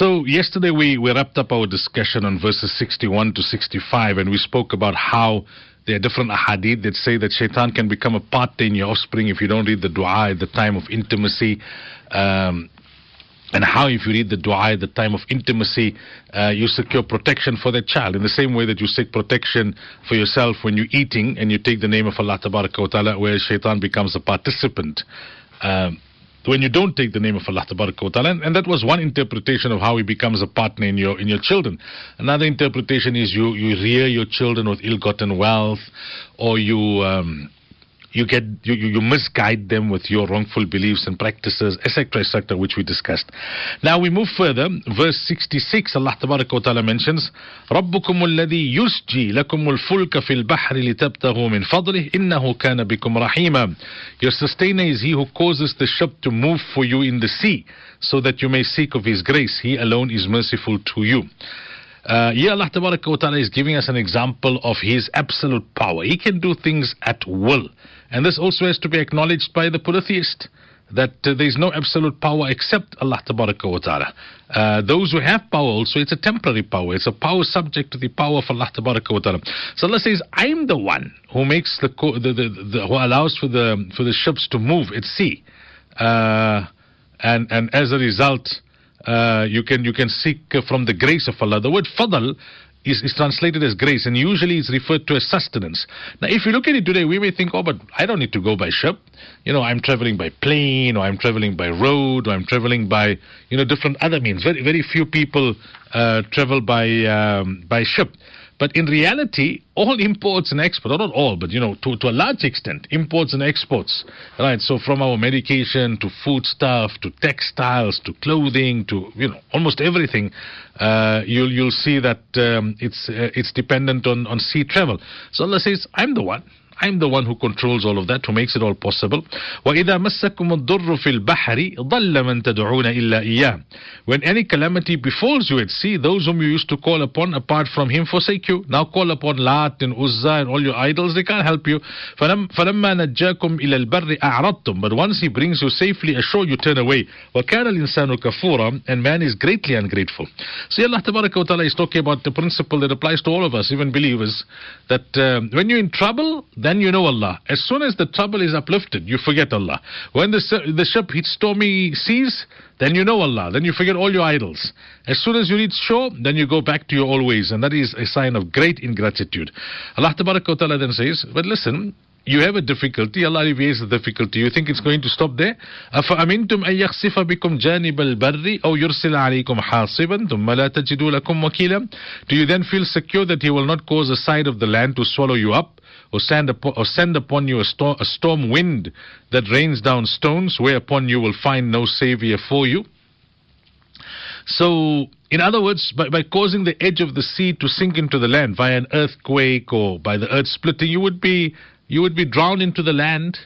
So yesterday we, we wrapped up our discussion on verses 61 to 65 and we spoke about how there are different ahadith that say that shaitan can become a partner in your offspring if you don't read the dua at the time of intimacy. Um, and how, if you read the dua at the time of intimacy, uh, you secure protection for that child. In the same way that you seek protection for yourself when you're eating and you take the name of Allah Ta'ala, where shaitan becomes a participant. Um, when you don't take the name of Allah Ta'ala, and, and that was one interpretation of how he becomes a partner in your in your children. Another interpretation is you, you rear your children with ill-gotten wealth, or you um, you get you, you misguide them with your wrongful beliefs and practices, etc., etc., which we discussed. Now we move further. Verse 66, Allah Ta'ala mentions, ربكم الذي يسجي لكم الفلك في البحر لتبتغوا من فضله إنه كان بكم رحيما. Your sustainer is he who causes the ship to move for you in the sea, so that you may seek of his grace. He alone is merciful to you. Uh, here Allah Ta'ala is giving us an example of His absolute power. He can do things at will. And this also has to be acknowledged by the polytheist that uh, there is no absolute power except Allah Ta'ala. Uh, those who have power also, it's a temporary power. It's a power subject to the power of Allah Ta'ala. So Allah says, I'm the one who makes the, the, the, the, who allows for the for the ships to move at sea. Uh, and and as a result, uh, you can you can seek uh, from the grace of Allah. The word fadl is, is translated as grace and usually is referred to as sustenance. Now, if you look at it today, we may think, oh, but I don't need to go by ship. You know, I'm traveling by plane or I'm traveling by road or I'm traveling by, you know, different other means. Very, very few people uh, travel by, um, by ship. But in reality, all imports and exports, not all, but you know, to, to a large extent, imports and exports, right? So from our medication to food stuff to textiles to clothing to you know almost everything, uh, you'll you'll see that um, it's uh, it's dependent on on sea travel. So Allah says, I'm the one. I'm the one who controls all of that, who makes it all possible. وَإِذَا مَسَّكُمُ الضُّرُّ فِي الْبَحْرِ ضَلَّ مَن تَدْعُونَ إِلَّا إِيَّاهِ When any calamity befalls you at sea, those whom you used to call upon apart from him forsake you. Now call upon Lat and Uzza and all your idols, they can't help you. فَلَمَّا نَجَّاكُمْ إِلَى الْبَرِّ أَعْرَضْتُمْ But once he brings you safely ashore, you turn away. وَكَانَ الْإِنسَانُ كَفُورًا And man is greatly ungrateful. So Allah Ta'ala is talking about the principle that applies to all of us, even believers, that uh, when you're in trouble, then you know Allah. As soon as the trouble is uplifted, you forget Allah. When the, the ship hits stormy seas, then you know Allah. Then you forget all your idols. As soon as you reach shore, then you go back to your old ways. And that is a sign of great ingratitude. Allah Ta'ala then says, but listen, you have a difficulty, Allah alleviates the difficulty. You think it's going to stop there? أَفَأَمِنْتُمْ أَن يَخْسِفَ بِكُمْ جَانِبَ الْبَرِّ أَوْ يُرْسِلَ عَلَيْكُمْ حَاصِبًا ثُمَّ لَا تَجِدُوا لَكُمْ وَكِيلًا Do you then feel secure that He will not cause a side of the land to swallow you up? Or send, upon, or send upon you a, sto- a storm wind that rains down stones, whereupon you will find no savior for you? So, in other words, by, by causing the edge of the sea to sink into the land via an earthquake or by the earth splitting, you would be you would be drowned into the land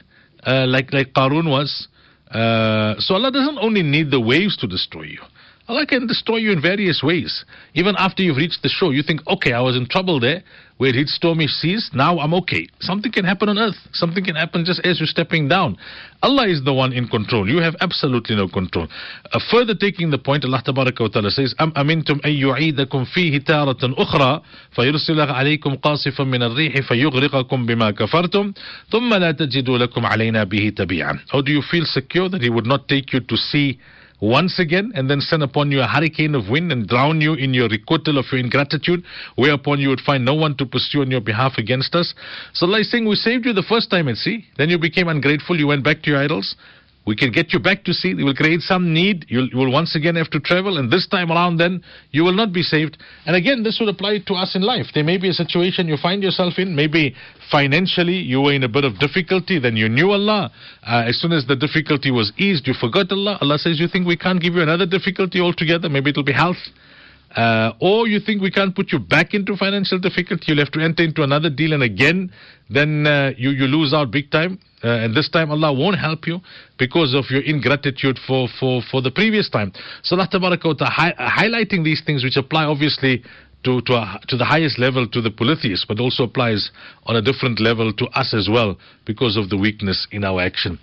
uh, like like Qarun was. Uh, so Allah doesn't only need the waves to destroy you. Allah can destroy you in various ways. Even after you've reached the shore, you think, okay, I was in trouble there, where it hit stormy seas, now I'm okay. Something can happen on earth. Something can happen just as you're stepping down. Allah is the one in control. You have absolutely no control. Uh, further taking the point, Allah Ta'ala says, أَمْ أَمِنْتُمْ أَن يُعِيدَكُمْ فِيهِ تَارَةً أُخْرَى فَيُرْسِلَ عَلَيْكُمْ قَاصِفًا مِنَ الرِّيحِ فَيُغْرِقَكُمْ بِمَا كَفَرْتُمْ ثُمَّ لَا تَجِدُوا لَكُمْ عَلَيْنَا بِهِ تَبِيعًا Or do you feel secure that He would not take you to see Once again and then send upon you a hurricane of wind and drown you in your requital of your ingratitude, whereupon you would find no one to pursue on your behalf against us. So Allah is saying, We saved you the first time at sea, then you became ungrateful, you went back to your idols. We can get you back to sea. We will create some need. You'll, you will once again have to travel. And this time around, then, you will not be saved. And again, this would apply to us in life. There may be a situation you find yourself in. Maybe financially you were in a bit of difficulty. Then you knew Allah. Uh, as soon as the difficulty was eased, you forgot Allah. Allah says, You think we can't give you another difficulty altogether? Maybe it'll be health. Uh, or you think we can't put you back into financial difficulty, you'll have to enter into another deal, and again, then uh, you, you lose out big time. Uh, and this time Allah won't help you because of your ingratitude for, for, for the previous time. So Allah Ta'ala hi- highlighting these things which apply obviously to, to, a, to, the highest level to the polytheists, but also applies on a different level to us as well because of the weakness in our action.